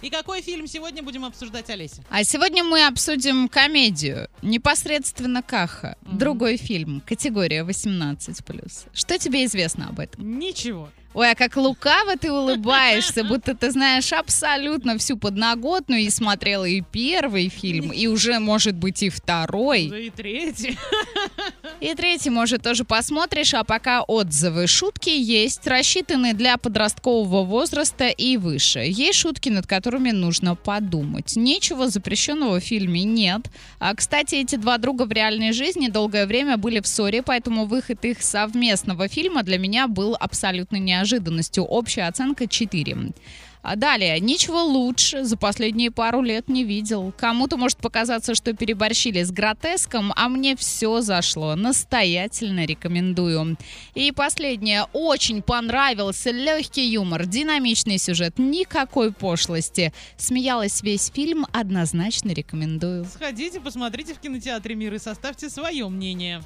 И какой фильм сегодня будем обсуждать, Олеся? А сегодня мы обсудим комедию. Непосредственно Каха. Мгм. Другой фильм. Категория 18+. Что тебе известно об этом? Ничего. Ой, а как лукаво ты улыбаешься, будто ты знаешь абсолютно всю подноготную и смотрела и первый фильм, и уже, может быть, и второй. Уже и третий. И третий, может, тоже посмотришь, а пока отзывы. Шутки есть, рассчитаны для подросткового возраста и выше. Есть шутки, над которыми нужно подумать. Ничего запрещенного в фильме нет. А, кстати, эти два друга в реальной жизни долгое время были в ссоре, поэтому выход их совместного фильма для меня был абсолютной неожиданностью. Общая оценка 4. А далее, ничего лучше за последние пару лет не видел. Кому-то может показаться, что переборщили с гротеском, а мне все зашло. Настоятельно рекомендую. И последнее, очень понравился легкий юмор, динамичный сюжет, никакой пошлости. Смеялась весь фильм, однозначно рекомендую. Сходите, посмотрите в кинотеатре «Мир» и составьте свое мнение.